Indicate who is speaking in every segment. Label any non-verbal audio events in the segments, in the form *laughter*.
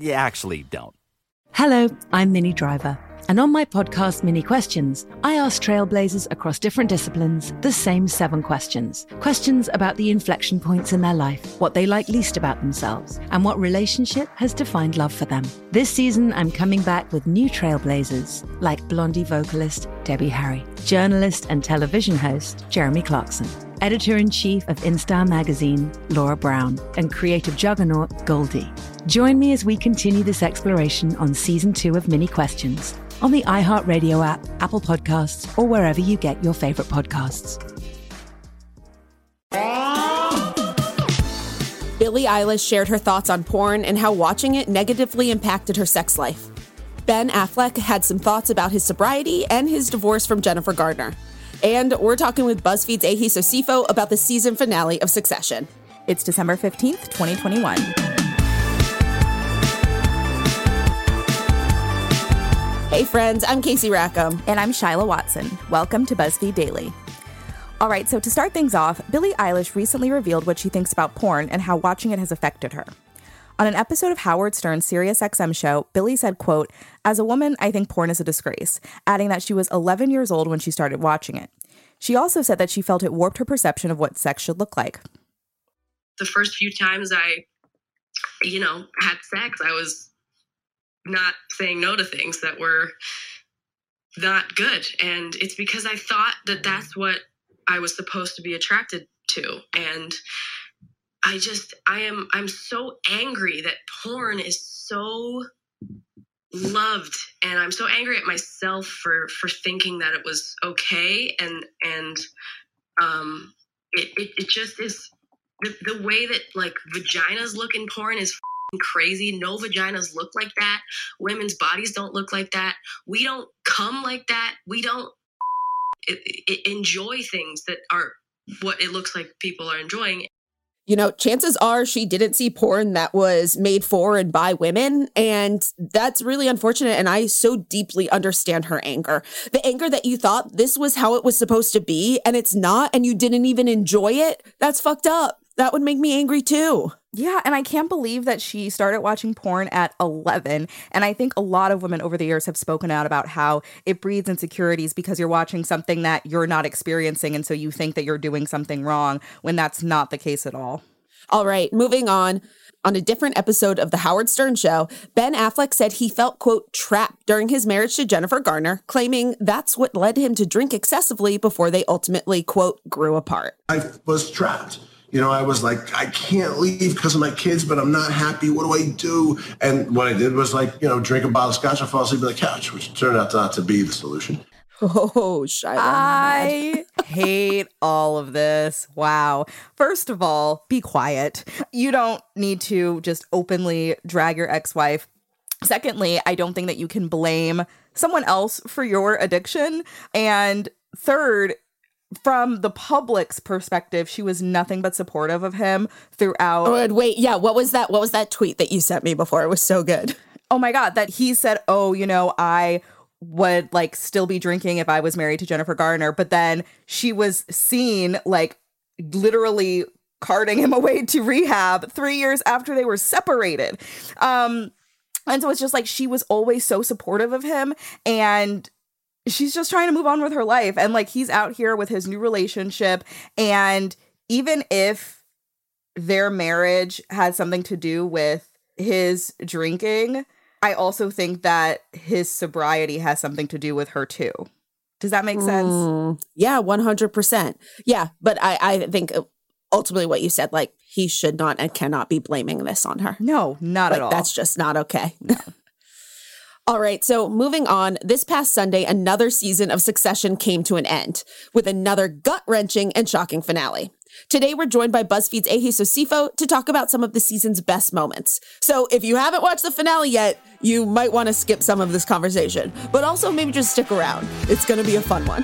Speaker 1: You actually don't.
Speaker 2: Hello, I'm Minnie Driver. And on my podcast, Minnie Questions, I ask trailblazers across different disciplines the same seven questions. Questions about the inflection points in their life, what they like least about themselves, and what relationship has defined love for them. This season, I'm coming back with new trailblazers like Blondie vocalist Debbie Harry, journalist and television host Jeremy Clarkson editor in chief of InStyle magazine, Laura Brown, and creative juggernaut, Goldie. Join me as we continue this exploration on season two of Minnie Questions on the iHeartRadio app, Apple Podcasts, or wherever you get your favorite podcasts.
Speaker 3: Billie Eilish shared her thoughts on porn and how watching it negatively impacted her sex life. Ben Affleck had some thoughts about his sobriety and his divorce from Jennifer Garner. And we're talking with BuzzFeed's Ehis Osifo about the season finale of Succession.
Speaker 4: It's December 15th, 2021.
Speaker 3: Hey, friends, I'm Casey Rackham.
Speaker 4: And I'm Shyla Watson. Welcome to BuzzFeed Daily. All right, so to start things off, Billie Eilish recently revealed what she thinks about porn and how watching it has affected her. On an episode of Howard Stern's SiriusXM show, Billie said, quote, As a woman, I think porn is a disgrace, adding that she was 11 years old when she started watching it. She also said that she felt it warped her perception of what sex should look like.
Speaker 5: The first few times I, you know, had sex, I was not saying no to things that were not good. And it's because I thought that that's what I was supposed to be attracted to. And I just I am I'm so angry that porn is so loved and I'm so angry at myself for for thinking that it was okay and and um it it, it just is the, the way that like vaginas look in porn is crazy. No vaginas look like that. Women's bodies don't look like that. We don't come like that. We don't enjoy things that are what it looks like people are enjoying
Speaker 3: you know, chances are she didn't see porn that was made for and by women. And that's really unfortunate. And I so deeply understand her anger. The anger that you thought this was how it was supposed to be and it's not, and you didn't even enjoy it. That's fucked up. That would make me angry too.
Speaker 4: Yeah, and I can't believe that she started watching porn at 11. And I think a lot of women over the years have spoken out about how it breeds insecurities because you're watching something that you're not experiencing. And so you think that you're doing something wrong when that's not the case at all.
Speaker 3: All right, moving on. On a different episode of The Howard Stern Show, Ben Affleck said he felt, quote, trapped during his marriage to Jennifer Garner, claiming that's what led him to drink excessively before they ultimately, quote, grew apart.
Speaker 6: I was trapped. You know, I was like, I can't leave because of my kids, but I'm not happy. What do I do? And what I did was like, you know, drink a bottle of scotch and fall asleep on the couch, which turned out not to be the solution.
Speaker 3: Oh, Shyla.
Speaker 4: I hate all of this. Wow. First of all, be quiet. You don't need to just openly drag your ex wife. Secondly, I don't think that you can blame someone else for your addiction. And third, from the public's perspective, she was nothing but supportive of him throughout.
Speaker 3: Oh, wait, yeah. What was that? What was that tweet that you sent me before? It was so good.
Speaker 4: Oh my God, that he said, Oh, you know, I would like still be drinking if I was married to Jennifer Garner, but then she was seen like literally carting him *laughs* away to rehab 3 years after they were separated. Um And so it's just like she was always so supportive of him and she's just trying to move on with her life and like he's out here with his new relationship and even if their marriage had something to do with his drinking, I also think that his sobriety has something to do with her too. Does that make sense? Mm,
Speaker 3: yeah, 100%. Yeah, but I, I think ultimately what you said, like, he should not and cannot be blaming this on her.
Speaker 4: No, not
Speaker 3: like,
Speaker 4: at all.
Speaker 3: That's just not okay. No. All right, so moving on, this past Sunday, another season of Succession came to an end with another gut wrenching and shocking finale. Today, we're joined by BuzzFeed's Ehis Osifo to talk about some of the season's best moments. So, if you haven't watched the finale yet, you might want to skip some of this conversation, but also maybe just stick around. It's going to be a fun one.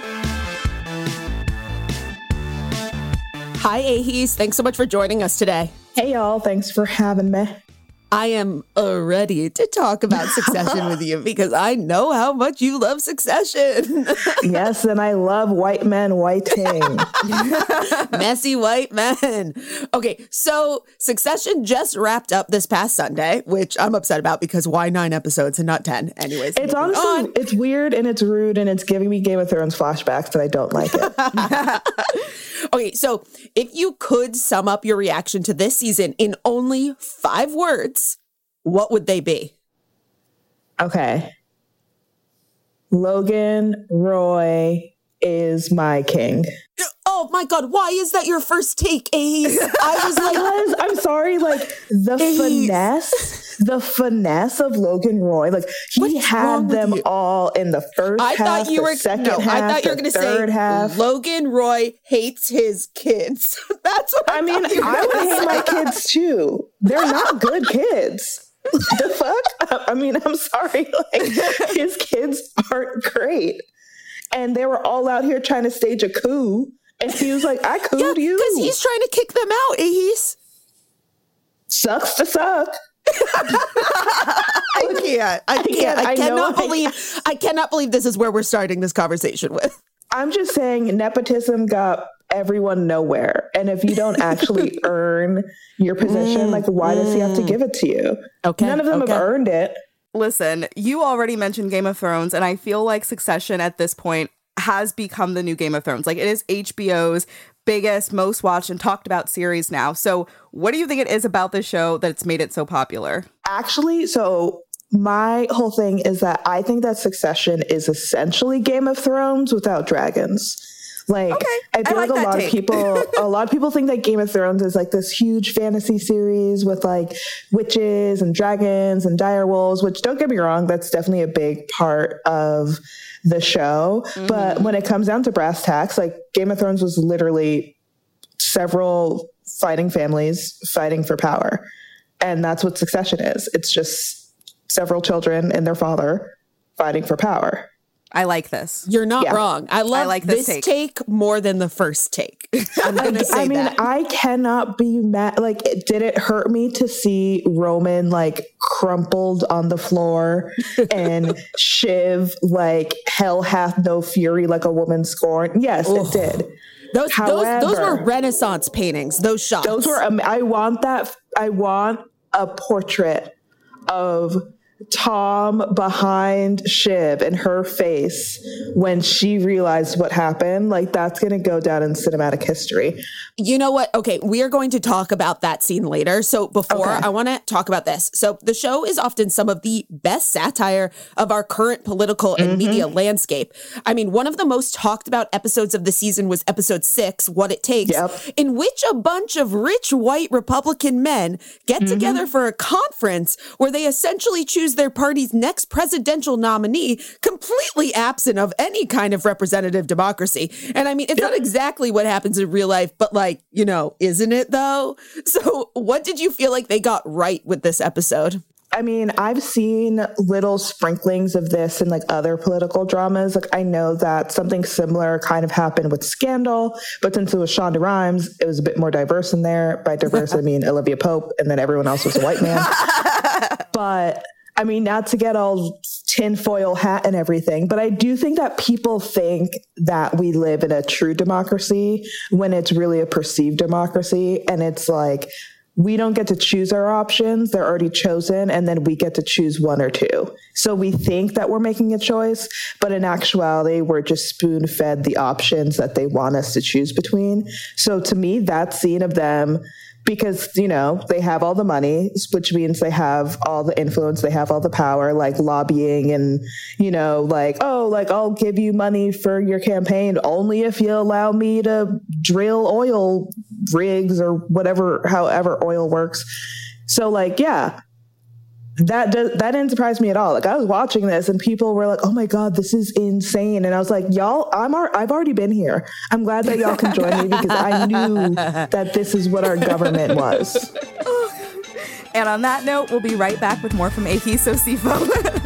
Speaker 3: Hi, Ehis. Thanks so much for joining us today.
Speaker 7: Hey, y'all. Thanks for having me.
Speaker 3: I am ready to talk about succession with you because I know how much you love succession. *laughs*
Speaker 7: yes, and I love white men whiting. *laughs*
Speaker 3: Messy white men. Okay, so succession just wrapped up this past Sunday, which I'm upset about because why nine episodes and not 10? Anyways,
Speaker 7: it's honestly, on. it's weird and it's rude and it's giving me Game of Thrones flashbacks and I don't like
Speaker 3: it. *laughs* okay, so if you could sum up your reaction to this season in only five words, what would they be?
Speaker 7: Okay. Logan Roy is my king.
Speaker 3: Oh my god, why is that your first take, Ace?
Speaker 7: I was *laughs* like, I'm sorry, like the Ace. finesse, the finesse of Logan Roy. Like he What's had them all in the first I half, thought you were second no, half, I thought you were going to say half.
Speaker 3: Logan Roy hates his kids. *laughs* That's what I, I mean. I
Speaker 7: would hate my kids too. They're not good kids. *laughs* the fuck? I mean, I'm sorry. *laughs* Like his kids aren't great. And they were all out here trying to stage a coup. And he was like, I cooed yeah, you.
Speaker 3: Because he's trying to kick them out. He's
Speaker 7: sucks to suck.
Speaker 3: I can't. I *laughs* can't. I, I cannot believe I cannot believe this is where we're starting this conversation with.
Speaker 7: I'm just saying nepotism got everyone nowhere. And if you don't actually *laughs* earn your position, mm, like why mm. does he have to mm. give it to you? Okay. None of them okay. have earned it.
Speaker 4: Listen, you already mentioned Game of Thrones, and I feel like Succession at this point has become the new Game of Thrones. Like it is HBO's biggest, most watched, and talked about series now. So, what do you think it is about the show that's made it so popular?
Speaker 7: Actually, so my whole thing is that I think that Succession is essentially Game of Thrones without dragons. Like okay. I feel I like, like, a lot take. of people *laughs* a lot of people think that Game of Thrones is like this huge fantasy series with like witches and dragons and direwolves, which don't get me wrong, that's definitely a big part of the show. Mm-hmm. But when it comes down to brass tacks, like Game of Thrones was literally several fighting families fighting for power. And that's what succession is. It's just several children and their father fighting for power.
Speaker 4: I like this.
Speaker 3: You're not yeah. wrong. I love I like this, this take. take. more than the first take. *laughs* I'm gonna say
Speaker 7: I mean,
Speaker 3: that.
Speaker 7: I cannot be mad. Like, did it hurt me to see Roman like crumpled on the floor *laughs* and Shiv like hell hath no fury like a woman scorned? Yes, Ugh. it did.
Speaker 3: Those, However, those those were Renaissance paintings. Those shots.
Speaker 7: Those were. Um, I want that. I want a portrait of Tom behind Shiv and her face when she realized what happened, like that's going to go down in cinematic history.
Speaker 3: You know what? Okay, we are going to talk about that scene later. So before okay. I want to talk about this. So the show is often some of the best satire of our current political and mm-hmm. media landscape. I mean, one of the most talked about episodes of the season was episode 6, What It Takes, yep. in which a bunch of rich white Republican men get mm-hmm. together for a conference where they essentially choose choose their party's next presidential nominee completely absent of any kind of representative democracy. And I mean, it's not exactly what happens in real life, but like, you know, isn't it though? *laughs* So, what did you feel like they got right with this episode?
Speaker 7: I mean, I've seen little sprinklings of this in like other political dramas. Like I know that something similar kind of happened with Scandal, but since it was Shonda Rhimes, it was a bit more diverse in there. By diverse, *laughs* I mean Olivia Pope, and then everyone else was a white man. *laughs* but I mean, not to get all tinfoil hat and everything, but I do think that people think that we live in a true democracy when it's really a perceived democracy. And it's like, we don't get to choose our options. They're already chosen. And then we get to choose one or two. So we think that we're making a choice, but in actuality, we're just spoon fed the options that they want us to choose between. So to me, that scene of them because you know they have all the money which means they have all the influence they have all the power like lobbying and you know like oh like i'll give you money for your campaign only if you allow me to drill oil rigs or whatever however oil works. So like yeah that does, that didn't surprise me at all. Like I was watching this and people were like, "Oh my god, this is insane!" And I was like, "Y'all, I'm ar- I've already been here. I'm glad that y'all can join me because I knew *laughs* that this is what our government was." *laughs*
Speaker 4: and on that note, we'll be right back with more from Ehis Osifo. *laughs*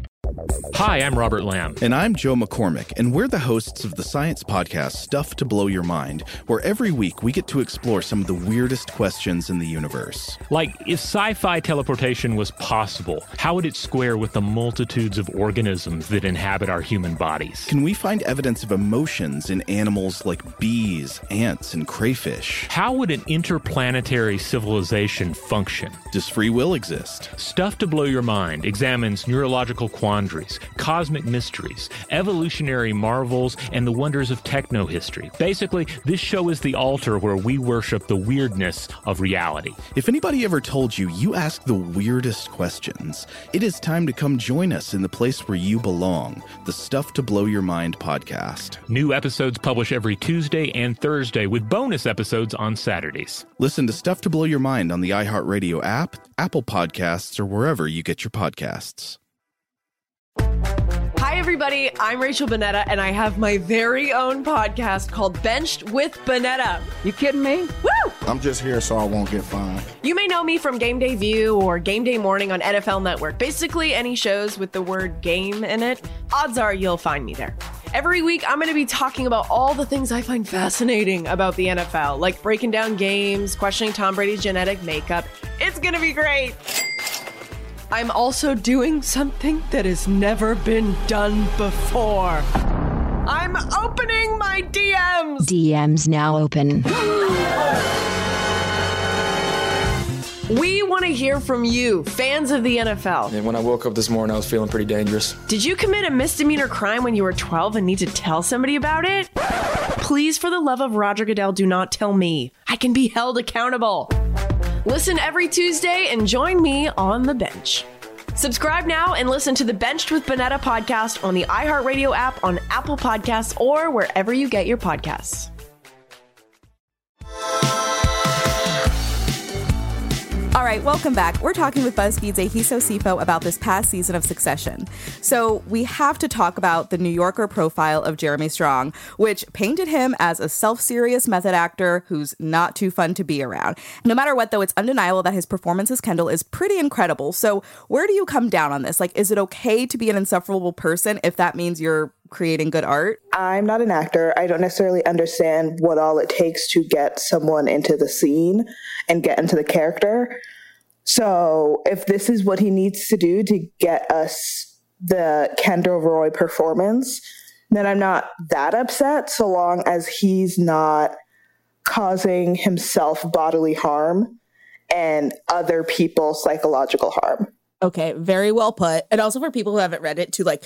Speaker 8: Hi, I'm Robert Lamb.
Speaker 9: And I'm Joe McCormick, and we're the hosts of the science podcast Stuff to Blow Your Mind, where every week we get to explore some of the weirdest questions in the universe.
Speaker 8: Like, if sci fi teleportation was possible, how would it square with the multitudes of organisms that inhabit our human bodies?
Speaker 9: Can we find evidence of emotions in animals like bees, ants, and crayfish?
Speaker 8: How would an interplanetary civilization function?
Speaker 9: Does free will exist?
Speaker 8: Stuff to Blow Your Mind examines neurological quantum quandaries, cosmic mysteries, evolutionary marvels, and the wonders of techno history. Basically, this show is the altar where we worship the weirdness of reality.
Speaker 9: If anybody ever told you you ask the weirdest questions, it is time to come join us in the place where you belong the Stuff to Blow Your Mind podcast.
Speaker 8: New episodes publish every Tuesday and Thursday with bonus episodes on Saturdays.
Speaker 9: Listen to Stuff to Blow Your Mind on the iHeartRadio app, Apple Podcasts, or wherever you get your podcasts.
Speaker 10: Hi, everybody. I'm Rachel Bonnetta, and I have my very own podcast called Benched with Bonnetta. You kidding me? Woo!
Speaker 11: I'm just here so I won't get fined.
Speaker 10: You may know me from Game Day View or Game Day Morning on NFL Network. Basically, any shows with the word game in it, odds are you'll find me there. Every week, I'm going to be talking about all the things I find fascinating about the NFL, like breaking down games, questioning Tom Brady's genetic makeup. It's going to be great. I'm also doing something that has never been done before. I'm opening my DMs.
Speaker 2: DMs now open. *gasps*
Speaker 10: We want to hear from you, fans of the NFL.
Speaker 12: And when I woke up this morning, I was feeling pretty dangerous.
Speaker 10: Did you commit a misdemeanor crime when you were 12 and need to tell somebody about it? Please, for the love of Roger Goodell, do not tell me. I can be held accountable. Listen every Tuesday and join me on the bench. Subscribe now and listen to the Benched with Bonnetta podcast on the iHeartRadio app, on Apple Podcasts, or wherever you get your podcasts.
Speaker 4: All right, welcome back. We're talking with BuzzFeed's Ehis Osifo about this past season of Succession. So we have to talk about the New Yorker profile of Jeremy Strong, which painted him as a self-serious method actor who's not too fun to be around. No matter what, though, it's undeniable that his performance as Kendall is pretty incredible. So where do you come down on this? Like, is it okay to be an insufferable person if that means you're creating good art?
Speaker 7: I'm not an actor. I don't necessarily understand what all it takes to get someone into the scene and get into the character. So if this is what he needs to do to get us the Kendall Roy performance, then I'm not that upset so long as he's not causing himself bodily harm and other people psychological harm.
Speaker 3: Okay, very well put. And also for people who haven't read it, to like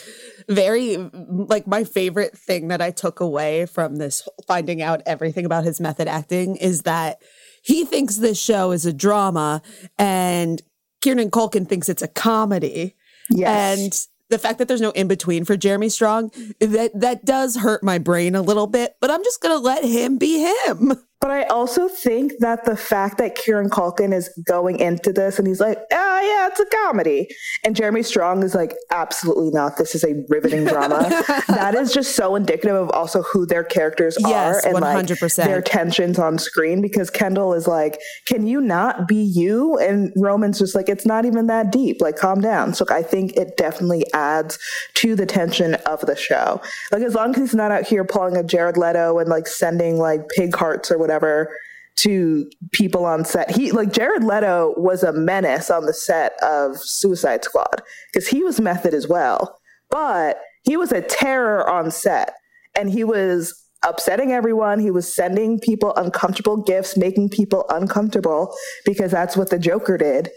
Speaker 3: very like my favorite thing that I took away from this finding out everything about his method acting is that he thinks this show is a drama and Kieran Culkin thinks it's a comedy. Yes. And the fact that there's no in between for Jeremy Strong, that that does hurt my brain a little bit, but I'm just going to let him be him. *laughs*
Speaker 7: But I also think that the fact that Kieran Culkin is going into this and he's like, ah, oh yeah, it's a comedy. And Jeremy Strong is like, absolutely not. This is a riveting drama. *laughs* that is just so indicative of also who their characters
Speaker 3: yes,
Speaker 7: are and
Speaker 3: 100%.
Speaker 7: like their tensions on screen. Because Kendall is like, can you not be you? And Roman's just like, it's not even that deep. Like, calm down. So I think it definitely adds to the tension of the show. Like, as long as he's not out here pulling a Jared Leto and like sending like pig hearts or whatever to people on set. He like Jared Leto was a menace on the set of Suicide Squad because he was method as well, but he was a terror on set and he was upsetting everyone. He was sending people uncomfortable gifts, making people uncomfortable because that's what the Joker did.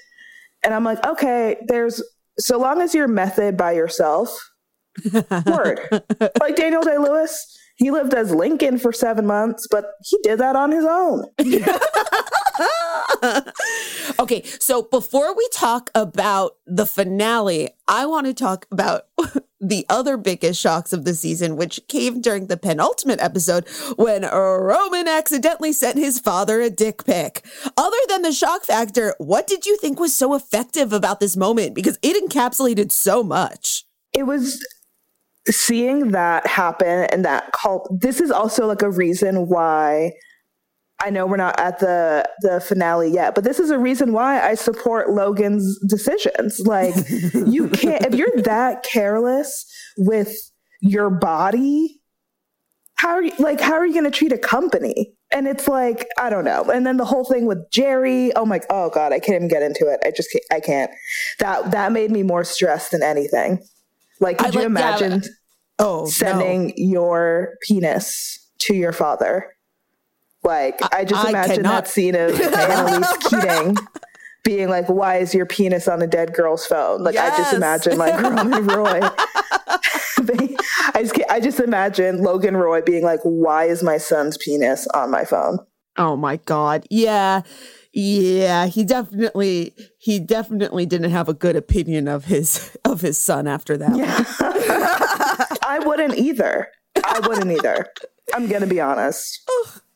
Speaker 7: And I'm like, okay, there's so long as you're method by yourself, *laughs* word. like Daniel Day Lewis, he lived as Lincoln for seven months, but he did that on his own. *laughs*
Speaker 3: okay, so before we talk about the finale, I want to talk about *laughs* the other biggest shocks of the season, which came during the penultimate episode when Roman accidentally sent his father a dick pic. Other than the shock factor, what did you think was so effective about this moment? Because it encapsulated so much.
Speaker 7: It was seeing that happen and that cult this is also like a reason why I know we're not at the the finale yet, but this is a reason why I support Logan's decisions. Like *laughs* you can't if you're that careless with your body, how are you like how are you going to treat a company? And it's like I don't know. And then the whole thing with Jerry, oh my oh god, I can't even get into it. I just can't, I can't. That that made me more stressed than anything. Like, could I you imagine? Yeah,
Speaker 3: Oh,
Speaker 7: sending no. your penis to your father. Like I, I just I imagine cannot. that scene of *laughs* Annalise Keating being like, "Why is your penis on a dead girl's phone?" Like yes. I just imagine like *laughs* Roman Roy. *laughs* I just I just imagine Logan Roy being like, "Why is my son's penis on my phone?"
Speaker 3: Oh my god, yeah. Yeah, he definitely he definitely didn't have a good opinion of his of his son after that.
Speaker 7: Yeah. *laughs* I wouldn't either. I wouldn't either. I'm going to be honest.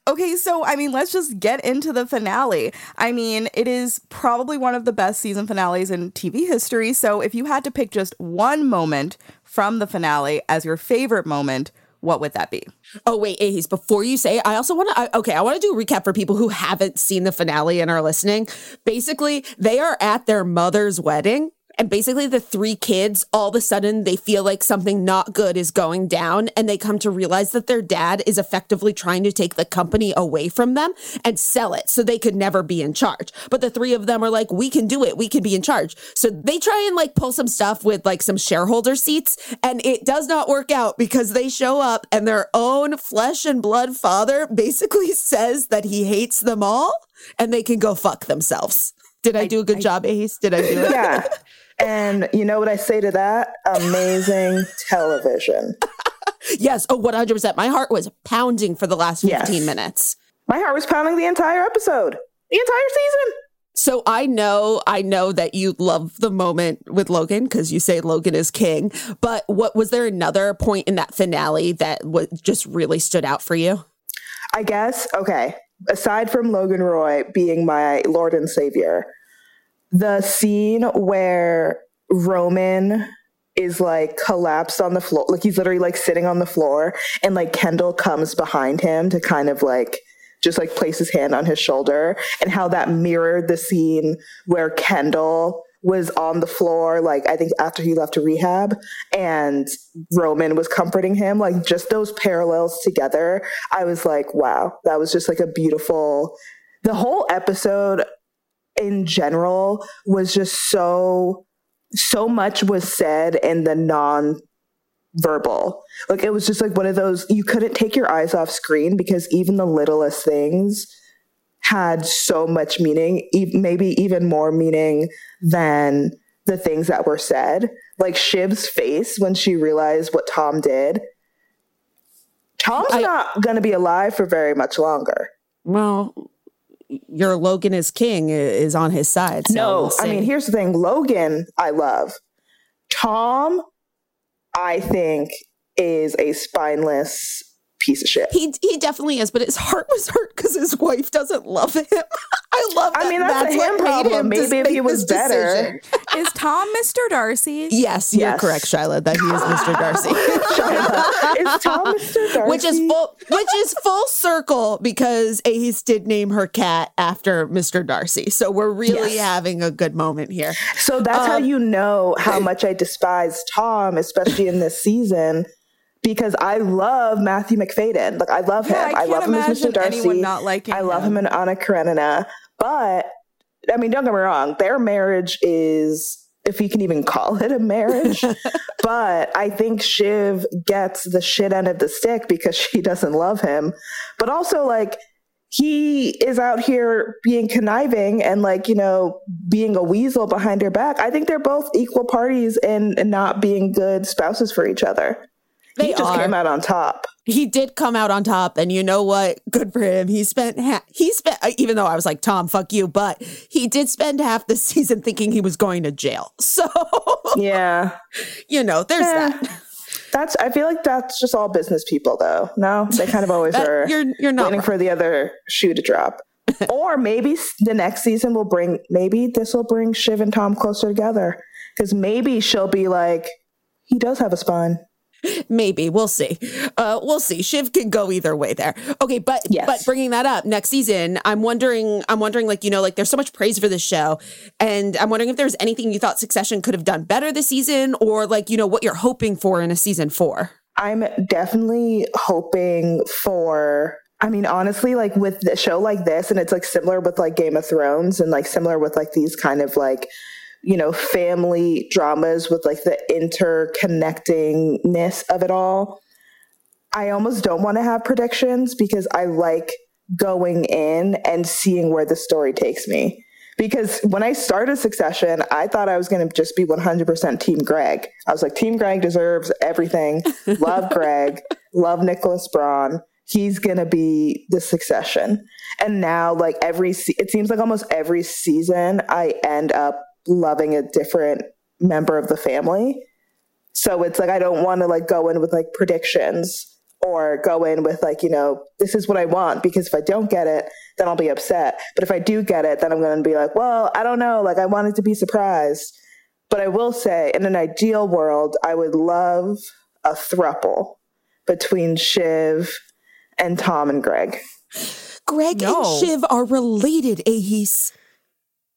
Speaker 4: Okay, so I mean, let's just get into the finale. I mean, it is probably one of the best season finales in TV history. So if you had to pick just one moment from the finale as your favorite moment, what would that be?
Speaker 3: Oh wait, Ehis, before you say, I also want to. Okay, I want to do a recap for people who haven't seen the finale and are listening. Basically, they are at their mother's wedding and basically, the three kids all of a sudden they feel like something not good is going down, and they come to realize that their dad is effectively trying to take the company away from them and sell it so they could never be in charge. But the three of them are like, we can do it, we can be in charge. So they try and like pull some stuff with like some shareholder seats, and it does not work out because they show up and their own flesh and blood father basically *laughs* says that he hates them all and they can go fuck themselves. Did I, do a good I, job, Ace? Did I do it?
Speaker 7: Yeah. *laughs* And you know what I say to that? Amazing *laughs* television.
Speaker 3: yes. Oh, 100%. My heart was pounding for the last 15 yes. minutes.
Speaker 7: My heart was pounding the entire episode, the entire season.
Speaker 3: So I know, I know that you love the moment with Logan because you say Logan is king. But what was there another point in that finale that w- just really stood out for you?
Speaker 7: I guess okay. Aside from Logan Roy being my Lord and Savior, the scene where Roman is like collapsed on the floor, like he's literally like sitting on the floor, and like Kendall comes behind him to kind of like just like place his hand on his shoulder, and how that mirrored the scene where Kendall was on the floor, like I think after he left to rehab, and Roman was comforting him. Like just those parallels together, I was like, wow, that was just like a beautiful. The whole episode in general was just so so much was said in the non verbal like it was just like one of those you couldn't take your eyes off screen because even the littlest things had so much meaning e- maybe even more meaning than the things that were said. Like shiv's face when she realized what tom did tom's I, not going to be alive for very much longer.
Speaker 3: Well your Logan is king is on his side.
Speaker 7: So no, we'll I mean, here's the thing Logan, I love. Tom, I think, is a spineless piece of shit.
Speaker 3: He he definitely is, but his heart was hurt because his wife doesn't love him. *laughs* I love. That.
Speaker 7: I mean, that's, that's a him problem. Him Maybe if he was better. *laughs*
Speaker 4: is Tom Mr. Darcy?
Speaker 3: Yes, you're correct, Shyla. That he is Mr. Darcy. *laughs*
Speaker 7: is Tom Mr. Darcy?
Speaker 3: Which is full. Which is full circle because Ace did name her cat after Mr. Darcy. So we're really yes. having a good moment here.
Speaker 7: So that's um, how you know how much I despise Tom, especially in this season because I love Matthew Macfadyen. Like I love yeah, him. I, I love him as Mr. Darcy.
Speaker 4: Not liking
Speaker 7: I love him, him and Anna Karenina. But I mean, don't get me wrong, their marriage is if you can even call it a marriage. *laughs* but I think Shiv gets the shit end of the stick because she doesn't love him. But also like he is out here being conniving and like, you know, being a weasel behind her back. I think they're both equal parties in, in not being good spouses for each other. They he just are. came out on top.
Speaker 3: He did come out on top, and you know what? Good for him. He spent ha- he spent uh, even though I was like Tom, fuck you, but he did spend half the *laughs* season thinking he was going to jail. *laughs* So
Speaker 7: yeah,
Speaker 3: you know, there's eh, that.
Speaker 7: That's I feel like that's just all business people, though. No, they kind of *laughs* always that, are.
Speaker 3: You're you're not
Speaker 7: waiting for the other shoe to drop. or maybe the next season will bring maybe this will bring Shiv and Tom closer together because maybe she'll be like, he does have a spine.
Speaker 3: Maybe we'll see. Uh, we'll see. Shiv can go either way there. Okay, but yes. but bringing that up next season, I'm wondering. I'm wondering, like you know, like there's so much praise for this show, and I'm wondering if there's anything you thought Succession could have done better this season, or like you know what you're hoping for in a season four.
Speaker 7: I'm definitely hoping for I mean, honestly, like with a show like this, and it's like similar with like Game of Thrones and like similar with like these kind of like you know, family dramas with like the interconnectingness of it all. I almost don't want to have predictions because I like going in and seeing where the story takes me. Because when I started Succession, I thought I was going to just be 100% Team Greg. I was like, Team Greg deserves everything. *laughs* Love Greg. Love Nicholas Braun. He's going to be the Succession. And now, like every, se- it seems like almost every season, I end up loving a different member of the family. So it's like I don't want to like go in with like predictions or go in with like, you know, this is what I want because if I don't get it, then I'll be upset. But if I do get it, then I'm going to be like, well, I don't know, like I wanted to be surprised. But I will say in an ideal world, I would love a thruple between Shiv and Tom and Greg.
Speaker 3: Greg no. and Shiv are related, Ehis.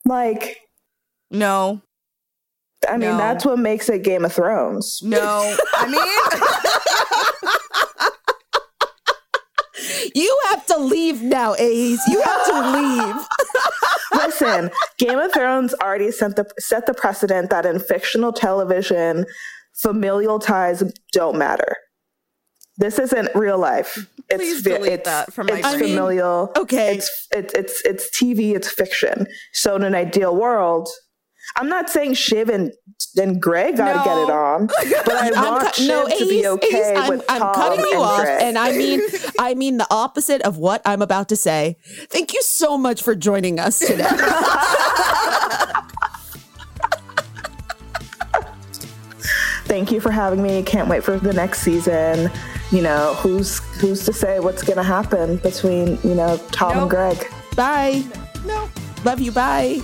Speaker 7: Like
Speaker 4: no.
Speaker 7: I mean, no. that's what makes it Game of Thrones.
Speaker 4: No. I
Speaker 3: mean, *laughs* you have to leave now, Ace. You have to leave. *laughs*
Speaker 7: Listen, Game of Thrones already set the set the precedent that in fictional television, familial ties don't matter. This isn't real life.
Speaker 4: It's Please delete
Speaker 7: it's,
Speaker 4: that from my
Speaker 7: it's brain. familial.
Speaker 3: Okay,
Speaker 7: it's, it's it's it's TV. It's fiction. So in an ideal world, I'm not saying Shiv and, and Greg got to no. get it on, *laughs* but I want cu- Shiv no, to be okay Ace, with I'm, I'm cutting you off, Greg.
Speaker 3: and I mean, *laughs* I mean the opposite of what I'm about to say. Thank you so much for joining us today. *laughs*
Speaker 7: Thank you for having me. Can't wait for the next season. You know, who's who's to say what's going to happen between you know Tom nope. and Greg?
Speaker 3: Bye.
Speaker 4: No.
Speaker 3: Love you. Bye.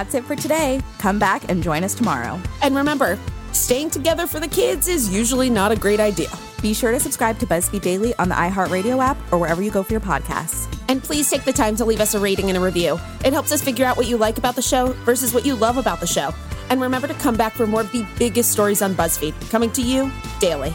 Speaker 4: That's it for today. Come back and join us tomorrow.
Speaker 3: And remember, staying together for the kids is usually not a great idea.
Speaker 4: Be sure to subscribe to BuzzFeed Daily on the iHeartRadio app or wherever you go for your podcasts.
Speaker 3: And please take the time to leave us a rating and a review. It helps us figure out what you like about the show versus what you love about the show. And remember to come back for more of the biggest stories on BuzzFeed, coming to you daily.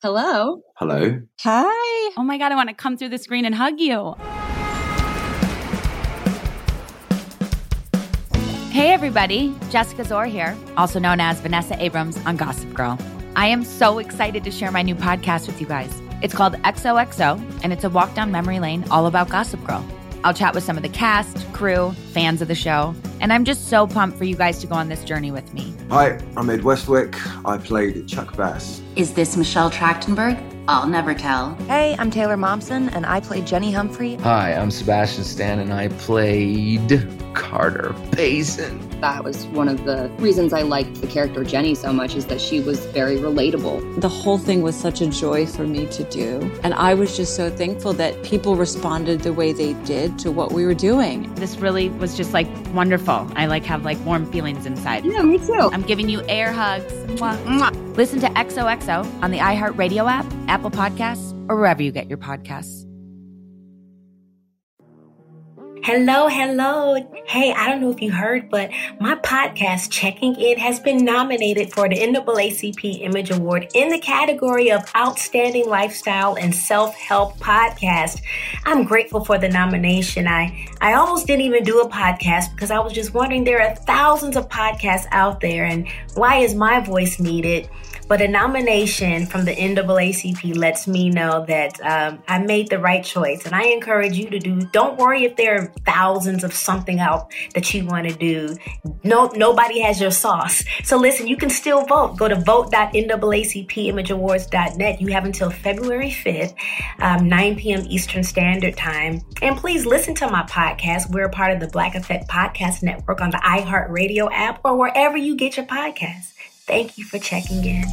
Speaker 13: Hello.
Speaker 14: Hello.
Speaker 13: Hi. Oh my God, I want to come through the screen and hug you. Hey, everybody. Jessica Szohr here, also known as Vanessa Abrams on Gossip Girl. I am so excited to share my new podcast with you guys.
Speaker 14: It's called XOXO, and it's a walk down memory lane all about Gossip Girl. I'll chat with some of the cast, crew, fans of the show, and I'm just so pumped for you guys to go on this journey with me.
Speaker 15: Hi, I'm Ed Westwick. I played Chuck Bass.
Speaker 16: Is this Michelle Trachtenberg? I'll never tell.
Speaker 17: Hey, I'm Taylor Momsen, and I played Jenny Humphrey.
Speaker 18: Hi, I'm Sebastian Stan, and I played Carter Baizen.
Speaker 19: That was one of the reasons I liked the character Jenny so much is that she was very relatable.
Speaker 20: The whole thing was such a joy for me to do. And I was just so thankful that people responded the way they did to what we were doing.
Speaker 14: This really was just like wonderful. I like have like warm feelings inside.
Speaker 19: Yeah, me too.
Speaker 14: I'm giving you air hugs. Mwah. Mwah. Listen to XOXO on the iHeartRadio app, Apple Podcasts, or wherever you get your podcasts.
Speaker 21: Hello, hello. Hey, I don't know if you heard, but my podcast, Checking In, has been nominated for the NAACP Image Award in the category of Outstanding Lifestyle and Self-Help Podcast. I'm grateful for the nomination. I, I almost didn't even do a podcast because I was just wondering there are thousands of podcasts out there and why is my voice needed? But a nomination from the NAACP lets me know that um, I made the right choice. And I encourage you to do, don't worry if there are thousands of something out that you want to do. No, nobody has your sauce. So listen, you can still vote. Go to vote.naacpimageawards.net. You have until February 5th, um, 9 p.m. Eastern Standard Time. And please listen to my podcast. We're part of the Black Effect Podcast Network on the iHeartRadio app or wherever you get your podcasts. Thank you for checking in.